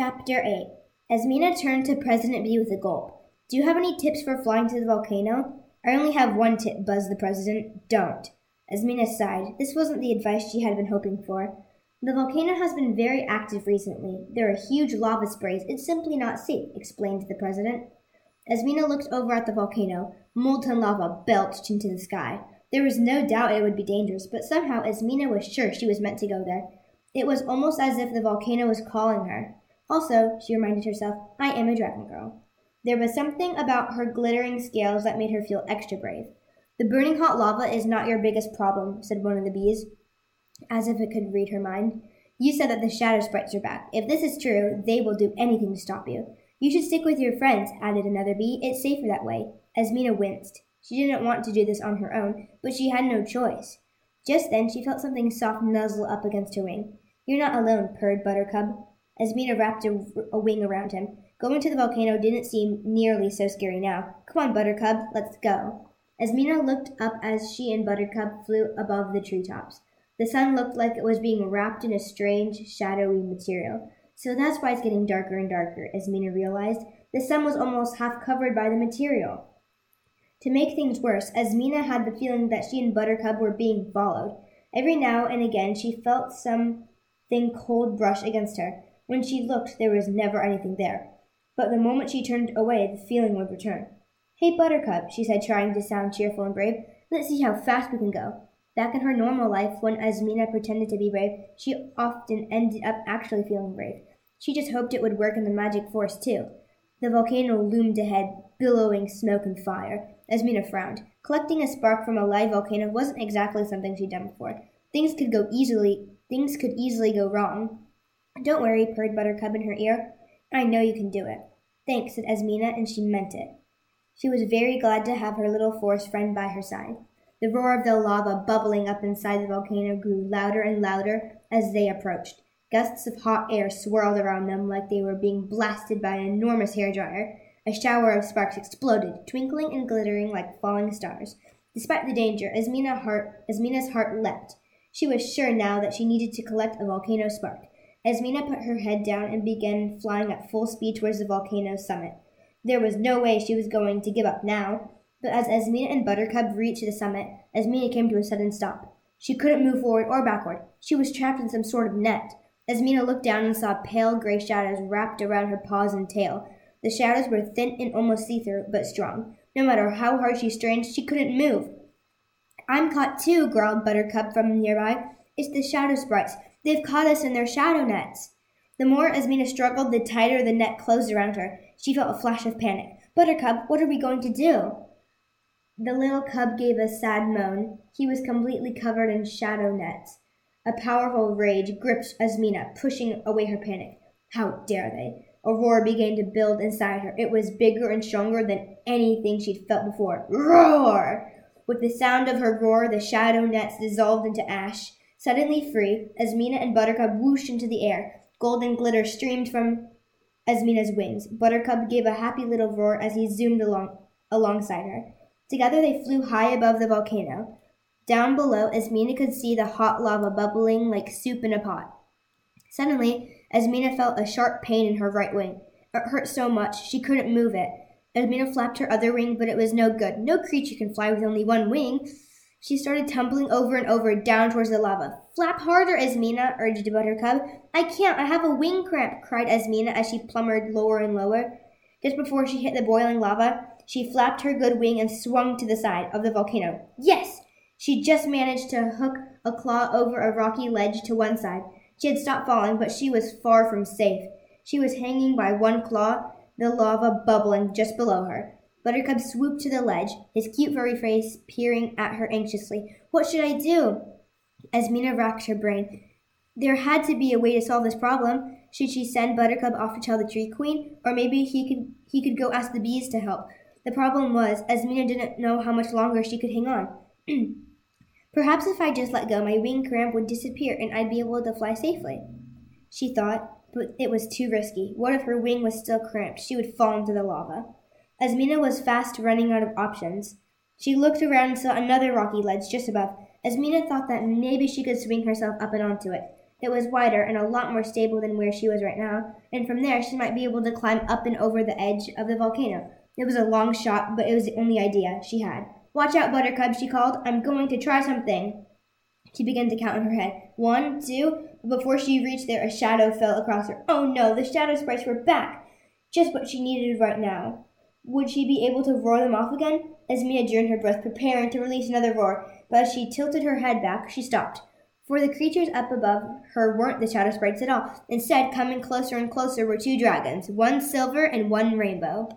Chapter 8 Azmina turned to President B with a gulp. Do you have any tips for flying to the volcano? I only have one tip, buzzed the president. Don't. Azmina sighed. This wasn't the advice she had been hoping for. The volcano has been very active recently. There are huge lava sprays. It's simply not safe, explained the president. Azmina looked over at the volcano. Molten lava belched into the sky. There was no doubt it would be dangerous, but somehow Azmina was sure she was meant to go there. It was almost as if the volcano was calling her. Also, she reminded herself, I am a dragon girl. There was something about her glittering scales that made her feel extra brave. The burning hot lava is not your biggest problem, said one of the bees, as if it could read her mind. You said that the shadow sprites are back. If this is true, they will do anything to stop you. You should stick with your friends, added another bee. It's safer that way. Azmina winced. She didn't want to do this on her own, but she had no choice. Just then she felt something soft nuzzle up against her wing. You're not alone, purred Buttercup. Azmina wrapped a, a wing around him. Going to the volcano didn't seem nearly so scary now. Come on, Buttercup, let's go. Azmina looked up as she and Buttercup flew above the treetops. The sun looked like it was being wrapped in a strange, shadowy material. So that's why it's getting darker and darker, Azmina realized. The sun was almost half covered by the material. To make things worse, Azmina had the feeling that she and Buttercup were being followed. Every now and again she felt something cold brush against her. When she looked, there was never anything there. But the moment she turned away, the feeling would return. Hey, Buttercup, she said, trying to sound cheerful and brave. Let's see how fast we can go. Back in her normal life, when Azmina pretended to be brave, she often ended up actually feeling brave. She just hoped it would work in the magic forest, too. The volcano loomed ahead, billowing smoke and fire. Azmina frowned. Collecting a spark from a live volcano wasn't exactly something she'd done before. Things could go easily things could easily go wrong. Don't worry, purred Buttercup in her ear. I know you can do it. Thanks, said Azmina, and she meant it. She was very glad to have her little forest friend by her side. The roar of the lava bubbling up inside the volcano grew louder and louder as they approached. Gusts of hot air swirled around them like they were being blasted by an enormous hairdryer. A shower of sparks exploded, twinkling and glittering like falling stars. Despite the danger, Azmina heart, Azmina's heart leapt. She was sure now that she needed to collect a volcano spark. Azmina put her head down and began flying at full speed towards the volcano's summit. There was no way she was going to give up now, but as Azmina and Buttercup reached the summit, Azmina came to a sudden stop. She couldn't move forward or backward. She was trapped in some sort of net. Azmina looked down and saw pale gray shadows wrapped around her paws and tail. The shadows were thin and almost see through, but strong. No matter how hard she strained, she couldn't move. I'm caught too, growled Buttercup from nearby. It's the shadow sprites. They've caught us in their shadow nets. The more Azmina struggled, the tighter the net closed around her. She felt a flash of panic. Buttercup, what are we going to do? The little cub gave a sad moan. He was completely covered in shadow nets. A powerful rage gripped Azmina, pushing away her panic. How dare they? A roar began to build inside her. It was bigger and stronger than anything she'd felt before. Roar! With the sound of her roar, the shadow nets dissolved into ash. Suddenly free, Azmina and Buttercup whooshed into the air. Golden glitter streamed from Azmina's wings. Buttercup gave a happy little roar as he zoomed along alongside her. Together they flew high above the volcano. Down below, Azmina could see the hot lava bubbling like soup in a pot. Suddenly, Azmina felt a sharp pain in her right wing. It hurt so much she couldn't move it. Azmina flapped her other wing, but it was no good. No creature can fly with only one wing. She started tumbling over and over down towards the lava. Flap harder, Azmina, urged Buttercup. I can't, I have a wing cramp, cried Azmina as she plummeted lower and lower. Just before she hit the boiling lava, she flapped her good wing and swung to the side of the volcano. Yes! She just managed to hook a claw over a rocky ledge to one side. She had stopped falling, but she was far from safe. She was hanging by one claw, the lava bubbling just below her. Buttercup swooped to the ledge, his cute furry face peering at her anxiously. What should I do? Azmina racked her brain. There had to be a way to solve this problem. Should she send Buttercup off to tell the Tree Queen, or maybe he could he could go ask the bees to help? The problem was, Azmina didn't know how much longer she could hang on. Perhaps if I just let go, my wing cramp would disappear and I'd be able to fly safely. She thought, but it was too risky. What if her wing was still cramped? She would fall into the lava. Azmina was fast running out of options. She looked around and saw another rocky ledge just above. Azmina thought that maybe she could swing herself up and onto it. It was wider and a lot more stable than where she was right now, and from there she might be able to climb up and over the edge of the volcano. It was a long shot, but it was the only idea she had. Watch out, Buttercup, she called. I'm going to try something. She began to count in her head. One, two. But before she reached there, a shadow fell across her. Oh no, the shadow sprites were back! Just what she needed right now. Would she be able to roar them off again? Azmina drew in her breath, preparing to release another roar, but as she tilted her head back, she stopped. For the creatures up above her weren't the shadow sprites at all. Instead, coming closer and closer were two dragons, one silver and one rainbow.